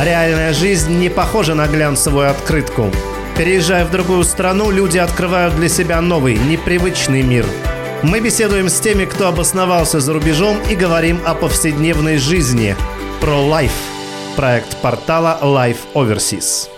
Реальная жизнь не похожа на глянцевую открытку. Переезжая в другую страну, люди открывают для себя новый, непривычный мир. Мы беседуем с теми, кто обосновался за рубежом и говорим о повседневной жизни. Про Life. Проект портала Life Overseas.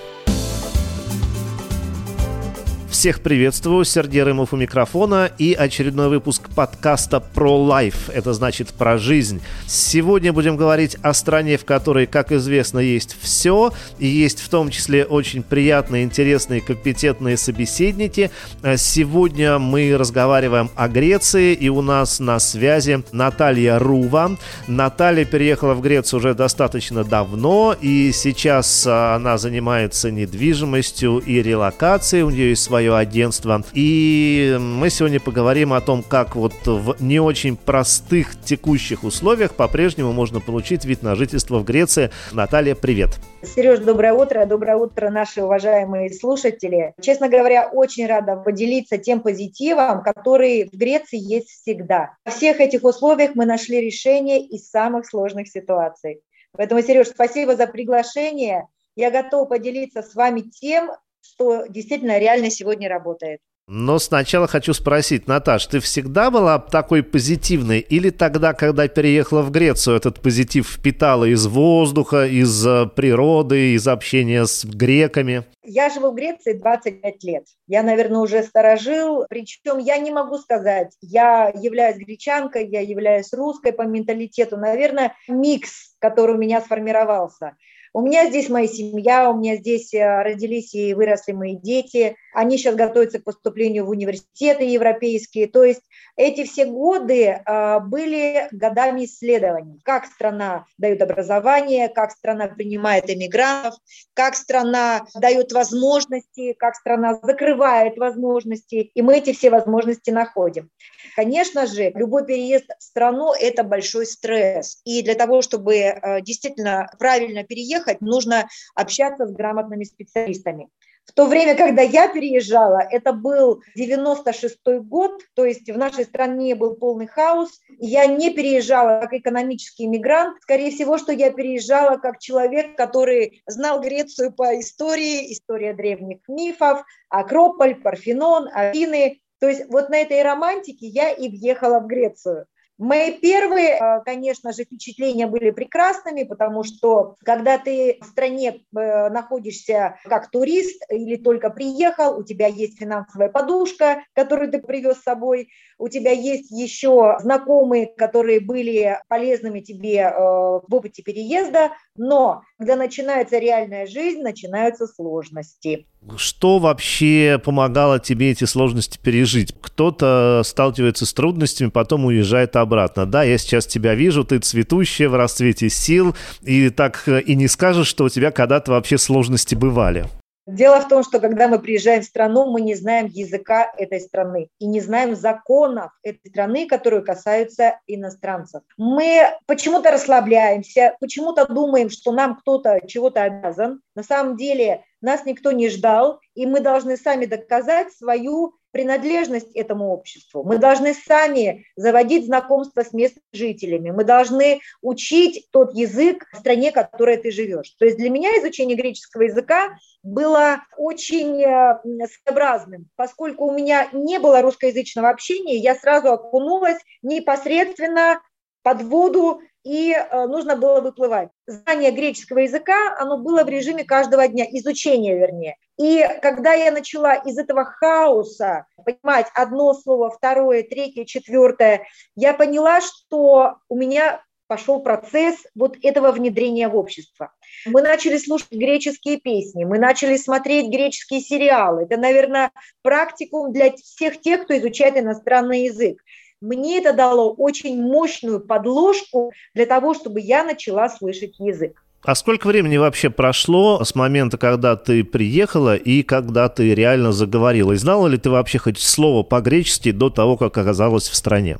Всех приветствую, Сергей Рымов у микрофона и очередной выпуск подкаста про Life, это значит про жизнь. Сегодня будем говорить о стране, в которой, как известно, есть все, и есть в том числе очень приятные, интересные, компетентные собеседники. Сегодня мы разговариваем о Греции, и у нас на связи Наталья Рува. Наталья переехала в Грецию уже достаточно давно, и сейчас она занимается недвижимостью и релокацией, у нее есть свое свое агентство. И мы сегодня поговорим о том, как вот в не очень простых текущих условиях по-прежнему можно получить вид на жительство в Греции. Наталья, привет. Сереж, доброе утро. Доброе утро, наши уважаемые слушатели. Честно говоря, очень рада поделиться тем позитивом, который в Греции есть всегда. Во всех этих условиях мы нашли решение из самых сложных ситуаций. Поэтому, Сереж, спасибо за приглашение. Я готова поделиться с вами тем, что действительно реально сегодня работает. Но сначала хочу спросить, Наташ, ты всегда была такой позитивной или тогда, когда переехала в Грецию, этот позитив впитала из воздуха, из э, природы, из общения с греками? Я живу в Греции 25 лет. Я, наверное, уже сторожил. Причем я не могу сказать, я являюсь гречанкой, я являюсь русской по менталитету. Наверное, микс, который у меня сформировался – у меня здесь моя семья, у меня здесь э, родились и выросли мои дети. Они сейчас готовятся к поступлению в университеты европейские. То есть эти все годы э, были годами исследований. Как страна дает образование, как страна принимает иммигрантов, как страна дает возможности, как страна закрывает возможности. И мы эти все возможности находим. Конечно же, любой переезд в страну – это большой стресс. И для того, чтобы э, действительно правильно переехать, нужно общаться с грамотными специалистами. В то время, когда я переезжала, это был 96-й год, то есть в нашей стране был полный хаос. Я не переезжала как экономический иммигрант. Скорее всего, что я переезжала как человек, который знал Грецию по истории, история древних мифов, Акрополь, Парфенон, Афины. То есть вот на этой романтике я и въехала в Грецию. Мои первые, э, конечно же, впечатления были прекрасными, потому что когда ты в стране э, находишься как турист или только приехал, у тебя есть финансовая подушка, которую ты привез с собой, у тебя есть еще знакомые, которые были полезными тебе э, в опыте переезда, но когда начинается реальная жизнь, начинаются сложности. Что вообще помогало тебе эти сложности пережить? Кто-то сталкивается с трудностями, потом уезжает обратно. Да, я сейчас тебя вижу, ты цветущая, в расцвете сил, и так и не скажешь, что у тебя когда-то вообще сложности бывали. Дело в том, что когда мы приезжаем в страну, мы не знаем языка этой страны и не знаем законов этой страны, которые касаются иностранцев. Мы почему-то расслабляемся, почему-то думаем, что нам кто-то чего-то обязан. На самом деле нас никто не ждал, и мы должны сами доказать свою принадлежность этому обществу. Мы должны сами заводить знакомство с местными жителями. Мы должны учить тот язык в стране, в которой ты живешь. То есть для меня изучение греческого языка было очень э, своеобразным. Поскольку у меня не было русскоязычного общения, я сразу окунулась непосредственно под воду и э, нужно было выплывать. Знание греческого языка, оно было в режиме каждого дня, изучения вернее. И когда я начала из этого хаоса понимать одно слово, второе, третье, четвертое, я поняла, что у меня пошел процесс вот этого внедрения в общество. Мы начали слушать греческие песни, мы начали смотреть греческие сериалы. Это, наверное, практикум для всех тех, кто изучает иностранный язык мне это дало очень мощную подложку для того, чтобы я начала слышать язык. А сколько времени вообще прошло с момента, когда ты приехала и когда ты реально заговорила? И знала ли ты вообще хоть слово по-гречески до того, как оказалась в стране?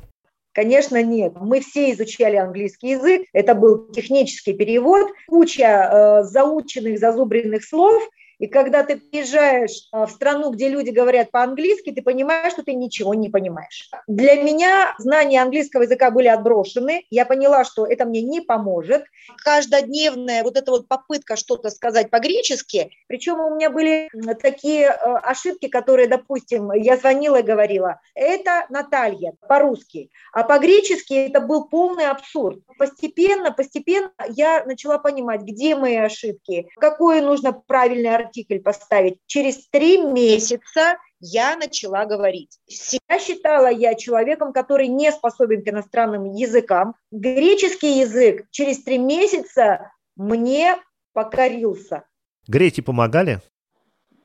Конечно, нет. Мы все изучали английский язык. Это был технический перевод, куча э, заученных, зазубренных слов – И когда ты приезжаешь а, в страну, где люди говорят по-английски, ты понимаешь, что ты ничего не понимаешь. Для меня знания английского языка были отброшены. Я поняла, что это мне не поможет. Каждодневная вот эта вот попытка что-то сказать по-гречески, причем у меня были такие а, ошибки, которые, допустим, я звонила и говорила, это Наталья по-русски, а по-гречески это был полный абсурд. Постепенно, постепенно я начала понимать, где мои ошибки, какой нужно правильный артикль поставить. Через три месяца я начала говорить. Себя считала я человеком, который не способен к иностранным языкам. Греческий язык через три месяца мне покорился. Греки помогали?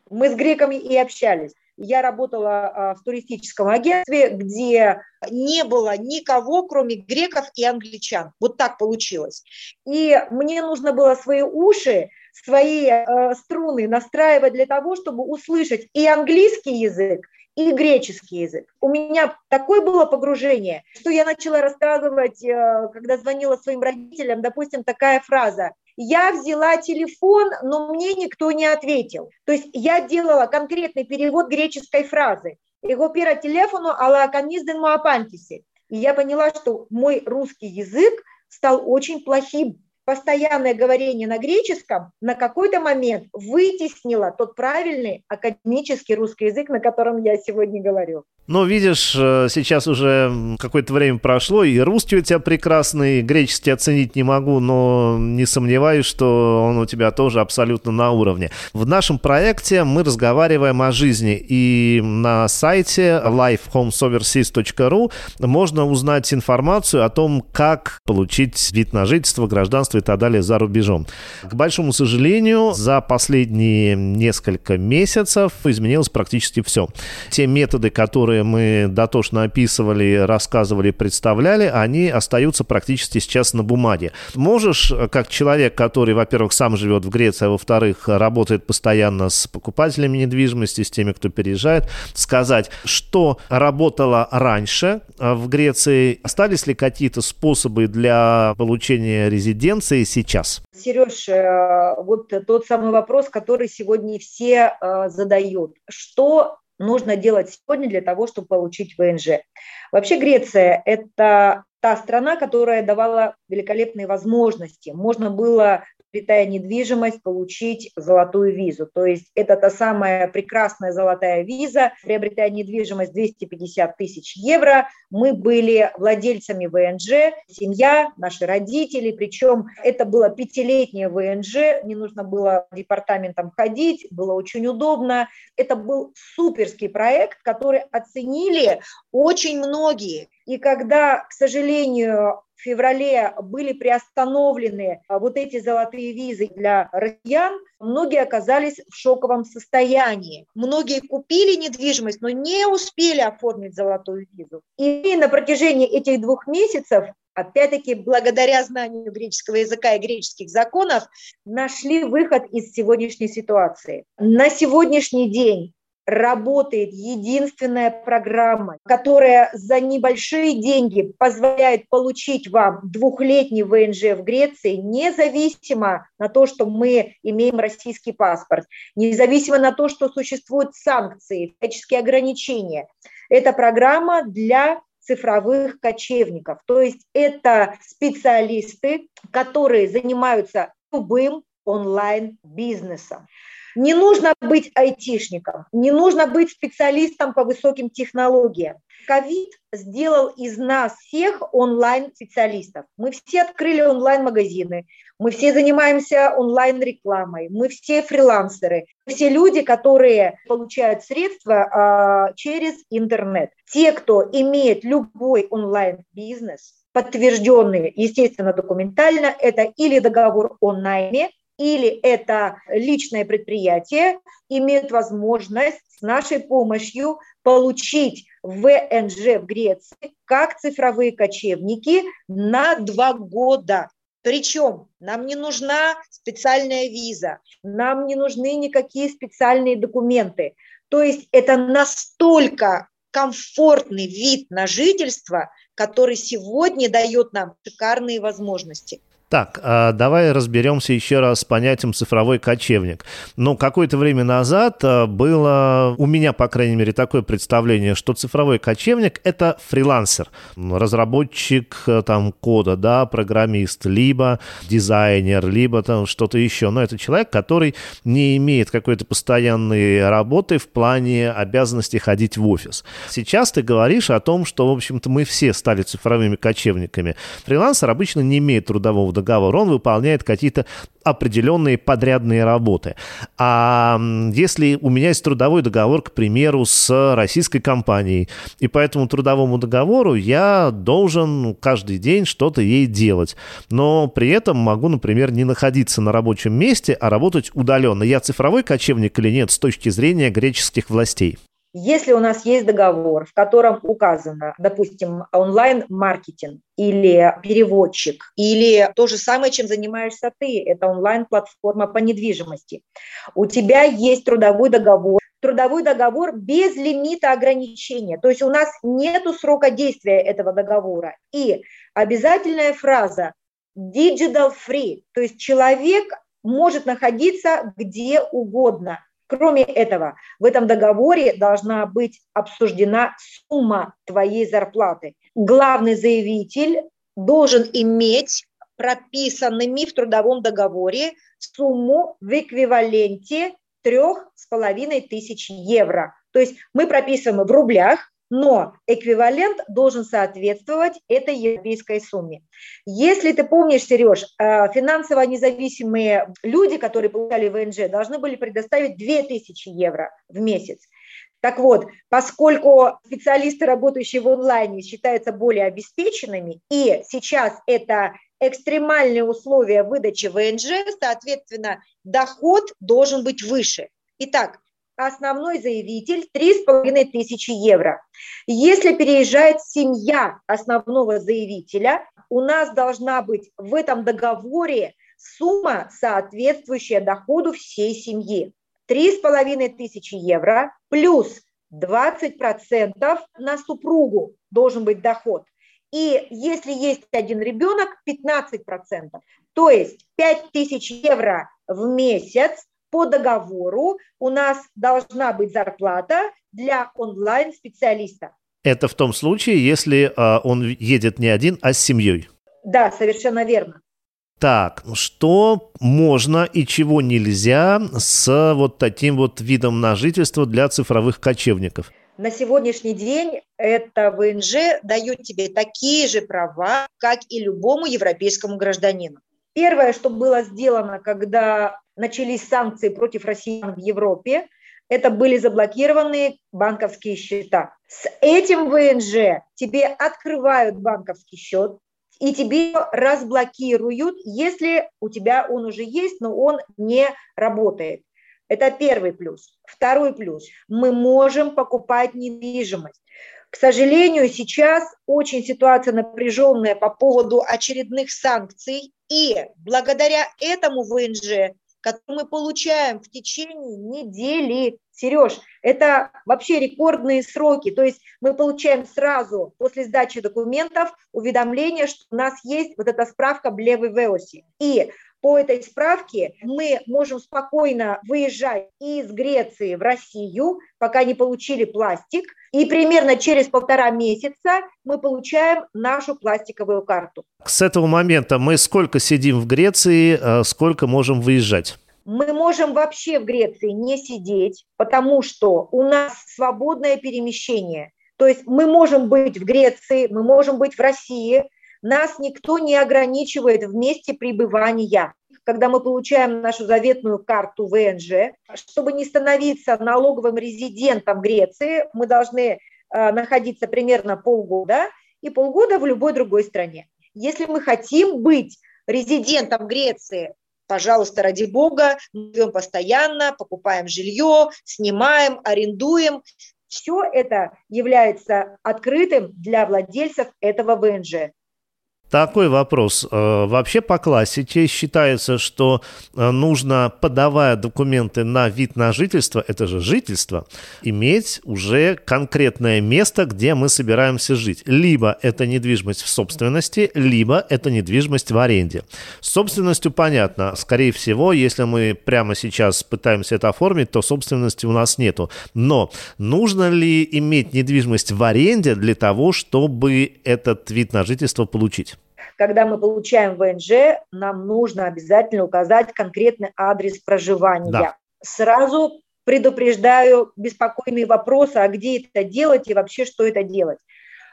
Мы с греками и общались. Я работала а, в туристическом агентстве, где не было никого, кроме греков и англичан. Вот так получилось. И мне нужно было свои уши, свои э, струны настраивать для того, чтобы услышать и английский язык, и греческий язык. У меня такое было погружение, что я начала рассказывать, э, когда звонила своим родителям, допустим, такая фраза я взяла телефон, но мне никто не ответил. То есть я делала конкретный перевод греческой фразы. Его пира телефону ала канизден муапантиси. И я поняла, что мой русский язык стал очень плохим постоянное говорение на греческом на какой-то момент вытеснило тот правильный академический русский язык, на котором я сегодня говорю. Но видишь, э, сейчас уже какое-то время прошло, и русский у тебя прекрасный, греческий оценить не могу, но не сомневаюсь, что он у тебя тоже абсолютно на уровне. В нашем проекте мы разговариваем о жизни, и на сайте lifehomesoverseas.ru можно узнать информацию о том, как получить вид на жительство, гражданство и так далее за рубежом. К большому сожалению, за последние несколько месяцев изменилось практически все. Те методы, которые мы дотошно описывали, рассказывали, представляли, они остаются практически сейчас на бумаге. Можешь, как человек, который, во-первых, сам живет в Греции, а во-вторых, работает постоянно с покупателями недвижимости, с теми, кто переезжает, сказать, что работало раньше в Греции, остались ли какие-то способы для получения резиденции сейчас? Сереж, э, вот тот самый вопрос, который сегодня все э, задают. Что нужно делать сегодня для того, чтобы получить ВНЖ. Вообще Греция – это та страна, которая давала великолепные возможности. Можно было приобретая недвижимость, получить золотую визу. То есть это та самая прекрасная золотая виза, приобретая недвижимость 250 тысяч евро. Мы были владельцами ВНЖ, семья, наши родители, причем это было пятилетнее ВНЖ, не нужно было департаментом ходить, было очень удобно. Это был суперский проект, который оценили очень многие. И когда, к сожалению, в феврале были приостановлены а, вот эти золотые визы для россиян, многие оказались в шоковом состоянии. Многие купили недвижимость, но не успели оформить золотую визу. И на протяжении этих двух месяцев опять-таки, благодаря знанию греческого языка и греческих законов, нашли выход из сегодняшней ситуации. На сегодняшний день работает единственная программа, которая за небольшие деньги позволяет получить вам двухлетний ВНЖ в Греции, независимо на то, что мы имеем российский паспорт, независимо на то, что существуют санкции, всяческие ограничения. Это программа для цифровых кочевников. То есть это специалисты, которые занимаются любым онлайн-бизнесом. Не нужно быть айтишником, не нужно быть специалистом по высоким технологиям. Ковид сделал из нас всех онлайн-специалистов. Мы все открыли онлайн-магазины, мы все занимаемся онлайн-рекламой, мы все фрилансеры, все люди, которые получают средства э, через интернет. Те, кто имеет любой онлайн-бизнес, подтвержденный, естественно, документально, это или договор о найме, или это личное предприятие, имеют возможность с нашей помощью получить ВНЖ в Греции как цифровые кочевники на два года. Причем нам не нужна специальная виза, нам не нужны никакие специальные документы. То есть это настолько комфортный вид на жительство, который сегодня дает нам шикарные возможности. Так, а давай разберемся еще раз с понятием цифровой кочевник. Ну, какое-то время назад а, было у меня, по крайней мере, такое представление, что цифровой кочевник – это фрилансер, разработчик а, там кода, да, программист, либо дизайнер, либо там что-то еще. Но это человек, который не имеет какой-то постоянной работы в плане обязанности ходить в офис. Сейчас ты говоришь о том, что, в общем-то, мы все стали цифровыми кочевниками. Фрилансер обычно не имеет трудового договор, он выполняет какие-то определенные подрядные работы. А если у меня есть трудовой договор, к примеру, с российской компанией, и по этому трудовому договору я должен каждый день что-то ей делать, но при этом могу, например, не находиться на рабочем месте, а работать удаленно. Я цифровой кочевник или нет с точки зрения греческих властей? Если у нас есть договор, в котором указано, допустим, онлайн-маркетинг или переводчик, или то же самое, чем занимаешься ты, это онлайн-платформа по недвижимости, у тебя есть трудовой договор, трудовой договор без лимита ограничения. То есть у нас нет срока действия этого договора. И обязательная фраза digital free, то есть человек может находиться где угодно. Кроме этого, в этом договоре должна быть обсуждена сумма твоей зарплаты. Главный заявитель должен иметь прописанными в трудовом договоре сумму в эквиваленте трех с половиной тысяч евро. То есть мы прописываем в рублях, но эквивалент должен соответствовать этой европейской сумме. Если ты помнишь, Сереж, э, финансово независимые люди, которые получали ВНЖ, должны были предоставить 2000 евро в месяц. Так вот, поскольку специалисты, работающие в онлайне, считаются более обеспеченными, и сейчас это экстремальные условия выдачи ВНЖ, соответственно, доход должен быть выше. Итак, основной заявитель 3,5 тысячи евро. Если переезжает семья основного заявителя, у нас должна быть в этом договоре сумма, соответствующая доходу всей семьи. 3,5 тысячи евро плюс 20% на супругу должен быть доход. И если есть один ребенок, 15%. То есть 5 тысяч евро в месяц по договору у нас должна быть зарплата для онлайн-специалиста. Это в том случае, если э, он едет не один, а с семьей. Да, совершенно верно. Так, что можно и чего нельзя с вот таким вот видом на жительство для цифровых кочевников? На сегодняшний день это ВНЖ дает тебе такие же права, как и любому европейскому гражданину. Первое, что было сделано, когда начались санкции против россиян в Европе, это были заблокированные банковские счета. С этим ВНЖ тебе открывают банковский счет, и тебе разблокируют, если у тебя он уже есть, но он не работает. Это первый плюс. Второй плюс. Мы можем покупать недвижимость. К сожалению, сейчас очень ситуация напряженная по поводу очередных санкций, и благодаря этому ВНЖ который мы получаем в течение недели. Сереж, это вообще рекордные сроки. То есть мы получаем сразу после сдачи документов уведомление, что у нас есть вот эта справка Блевы Веоси. И по этой справке мы можем спокойно выезжать из Греции в Россию, пока не получили пластик, и примерно через полтора месяца мы получаем нашу пластиковую карту. С этого момента мы сколько сидим в Греции, а сколько можем выезжать? Мы можем вообще в Греции не сидеть, потому что у нас свободное перемещение. То есть мы можем быть в Греции, мы можем быть в России, нас никто не ограничивает в месте пребывания. Когда мы получаем нашу заветную карту ВНЖ, чтобы не становиться налоговым резидентом Греции, мы должны э, находиться примерно полгода и полгода в любой другой стране. Если мы хотим быть резидентом Греции пожалуйста, ради бога, мы живем постоянно, покупаем жилье, снимаем, арендуем. Все это является открытым для владельцев этого ВНЖ. Такой вопрос. Э, вообще по классике считается, что э, нужно, подавая документы на вид на жительство, это же жительство, иметь уже конкретное место, где мы собираемся жить. Либо это недвижимость в собственности, либо это недвижимость в аренде. С собственностью понятно. Скорее всего, если мы прямо сейчас пытаемся это оформить, то собственности у нас нету. Но нужно ли иметь недвижимость в аренде для того, чтобы этот вид на жительство получить? Когда мы получаем ВНЖ, нам нужно обязательно указать конкретный адрес проживания. Да. Сразу предупреждаю беспокойные вопросы, а где это делать и вообще что это делать.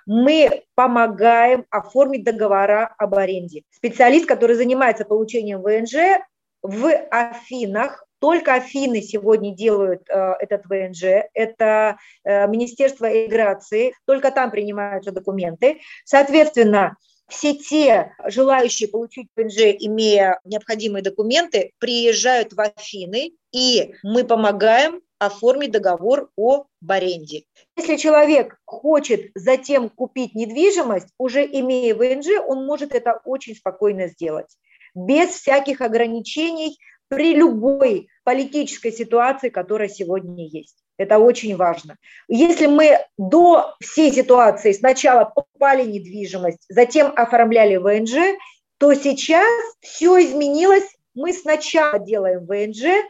Мы помогаем оформить договора об аренде. Специалист, который занимается получением ВНЖ в Афинах, только Афины сегодня делают э, этот ВНЖ, это э, Министерство иммиграции, только там принимаются документы. Соответственно, все те желающие получить ПНЖ, имея необходимые документы, приезжают в Афины, и мы помогаем оформить договор о аренде. Если человек хочет затем купить недвижимость, уже имея ВНЖ, он может это очень спокойно сделать, без всяких ограничений при любой политической ситуации, которая сегодня есть. Это очень важно. Если мы до всей ситуации сначала покупали недвижимость, затем оформляли ВНЖ, то сейчас все изменилось. Мы сначала делаем ВНЖ,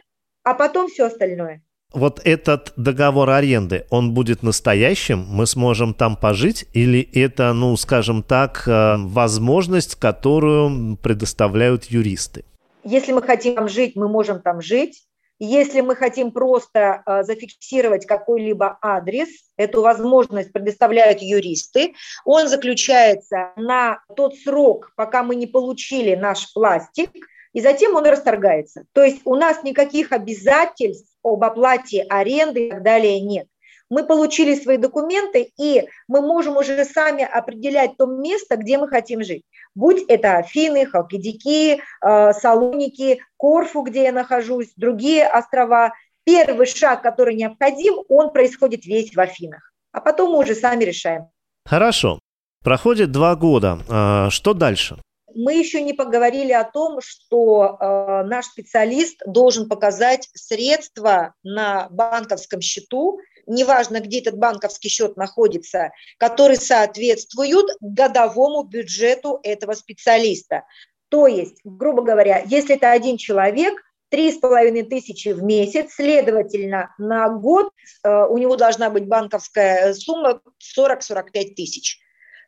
а потом все остальное. Вот этот договор аренды, он будет настоящим? Мы сможем там пожить? Или это, ну, скажем так, э, возможность, которую предоставляют юристы? Если мы хотим там жить, мы можем там жить. Если мы хотим просто э, зафиксировать какой-либо адрес, эту возможность предоставляют юристы. Он заключается на тот срок, пока мы не получили наш пластик, и затем он расторгается. То есть у нас никаких обязательств об оплате аренды и так далее нет мы получили свои документы, и мы можем уже сами определять то место, где мы хотим жить. Будь это Афины, Халкидики, э, Салоники, Корфу, где я нахожусь, другие острова. Первый шаг, который необходим, он происходит весь в Афинах. А потом мы уже сами решаем. Хорошо. Проходит два года. А, что дальше? Мы еще не поговорили о том, что э, наш специалист должен показать средства на банковском счету, неважно, где этот банковский счет находится, которые соответствуют годовому бюджету этого специалиста. То есть, грубо говоря, если это один человек, три с половиной тысячи в месяц, следовательно, на год э, у него должна быть банковская сумма 40-45 тысяч.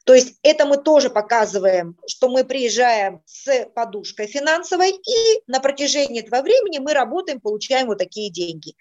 То есть это мы тоже показываем, что мы приезжаем с подушкой финансовой, и на протяжении этого времени мы работаем, получаем вот такие деньги.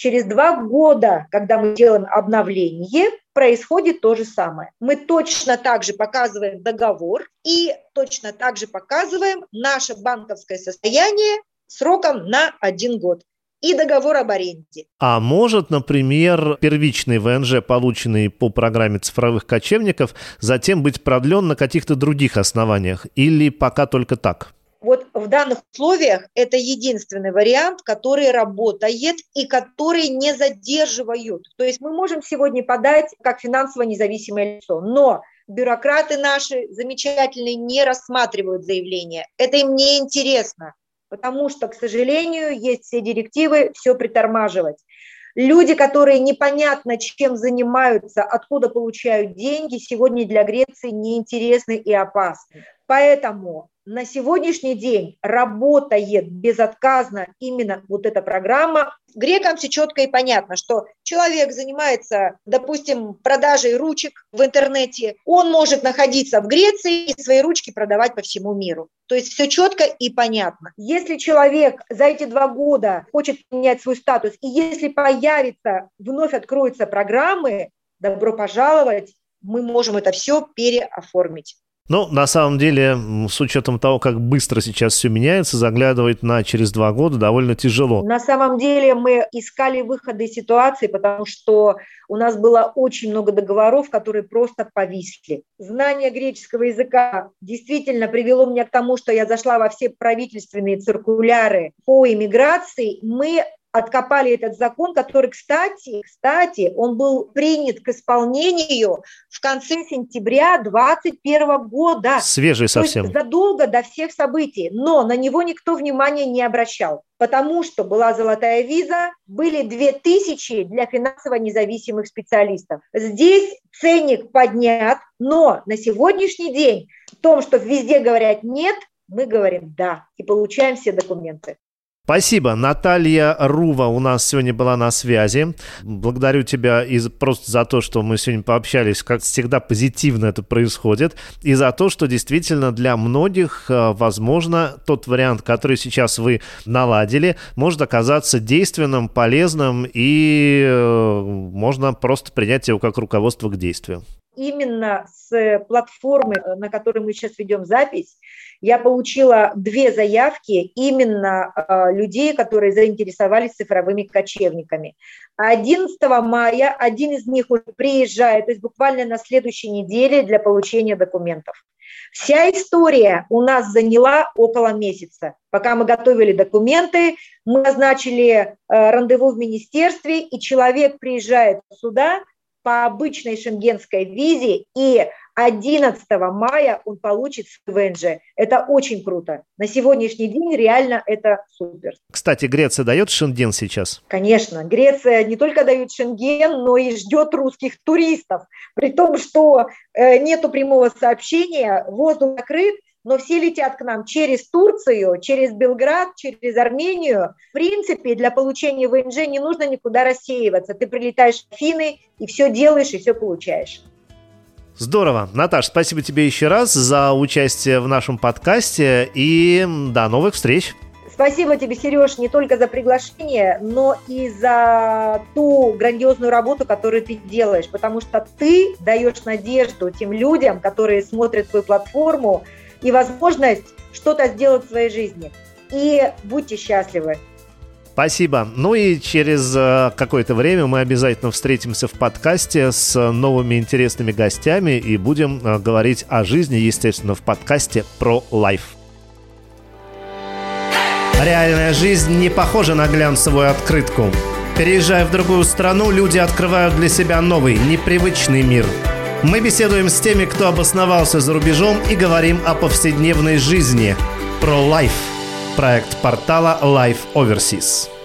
Через два года, когда мы делаем обновление, происходит то же самое. Мы точно так же показываем договор и точно так же показываем наше банковское состояние сроком на один год и договор об аренде. А может, например, первичный ВНЖ, полученный по программе цифровых кочевников, затем быть продлен на каких-то других основаниях или пока только так? Вот в данных условиях это единственный вариант, который работает и который не задерживают. То есть мы можем сегодня подать как финансово независимое лицо, но бюрократы наши замечательные не рассматривают заявление. Это им не интересно, потому что, к сожалению, есть все директивы все притормаживать. Люди, которые непонятно чем занимаются, откуда получают деньги, сегодня для Греции неинтересны и опасны. Поэтому на сегодняшний день работает безотказно именно вот эта программа. Грекам все четко и понятно, что человек занимается, допустим, продажей ручек в интернете, он может находиться в Греции и свои ручки продавать по всему миру. То есть все четко и понятно. Если человек за эти два года хочет менять свой статус, и если появится, вновь откроются программы, добро пожаловать, мы можем это все переоформить. Ну, на самом деле, с учетом того, как быстро сейчас все меняется, заглядывать на через два года довольно тяжело. На самом деле мы искали выходы из ситуации, потому что у нас было очень много договоров, которые просто повисли. Знание греческого языка действительно привело меня к тому, что я зашла во все правительственные циркуляры по иммиграции. Мы откопали этот закон, который, кстати, кстати, он был принят к исполнению в конце сентября 2021 года. Свежий совсем. То есть задолго до всех событий, но на него никто внимания не обращал, потому что была золотая виза, были 2000 для финансово независимых специалистов. Здесь ценник поднят, но на сегодняшний день в том, что везде говорят «нет», мы говорим «да» и получаем все документы. Спасибо. Наталья Рува у нас сегодня была на связи. Благодарю тебя и просто за то, что мы сегодня пообщались. Как всегда, позитивно это происходит. И за то, что действительно для многих, э, возможно, тот вариант, который сейчас вы наладили, может оказаться действенным, полезным и э, можно просто принять его как руководство к действию. Именно с платформы, на которой мы сейчас ведем запись, я получила две заявки именно э, людей, которые заинтересовались цифровыми кочевниками. 11 мая один из них уже приезжает, то есть буквально на следующей неделе для получения документов. Вся история у нас заняла около месяца. Пока мы готовили документы, мы назначили э, рандеву в министерстве, и человек приезжает сюда по обычной шенгенской визе, и 11 мая он получит ВНЖ. Это очень круто. На сегодняшний день реально это супер. Кстати, Греция дает шенген сейчас? Конечно. Греция не только дает шенген, но и ждет русских туристов. При том, что э, нету прямого сообщения, воздух закрыт, но все летят к нам через Турцию, через Белград, через Армению. В принципе, для получения ВНЖ не нужно никуда рассеиваться. Ты прилетаешь в Фины и все делаешь, и все получаешь. Здорово. Наташ, спасибо тебе еще раз за участие в нашем подкасте и до новых встреч. Спасибо тебе, Сереж, не только за приглашение, но и за ту грандиозную работу, которую ты делаешь, потому что ты даешь надежду тем людям, которые смотрят твою платформу, и возможность что-то сделать в своей жизни. И будьте счастливы. Спасибо. Ну и через э, какое-то время мы обязательно встретимся в подкасте с новыми интересными гостями и будем э, говорить о жизни, естественно, в подкасте про лайф. Реальная жизнь не похожа на глянцевую открытку. Переезжая в другую страну, люди открывают для себя новый, непривычный мир. Мы беседуем с теми, кто обосновался за рубежом и говорим о повседневной жизни. Про лайф проект портала Life Overseas.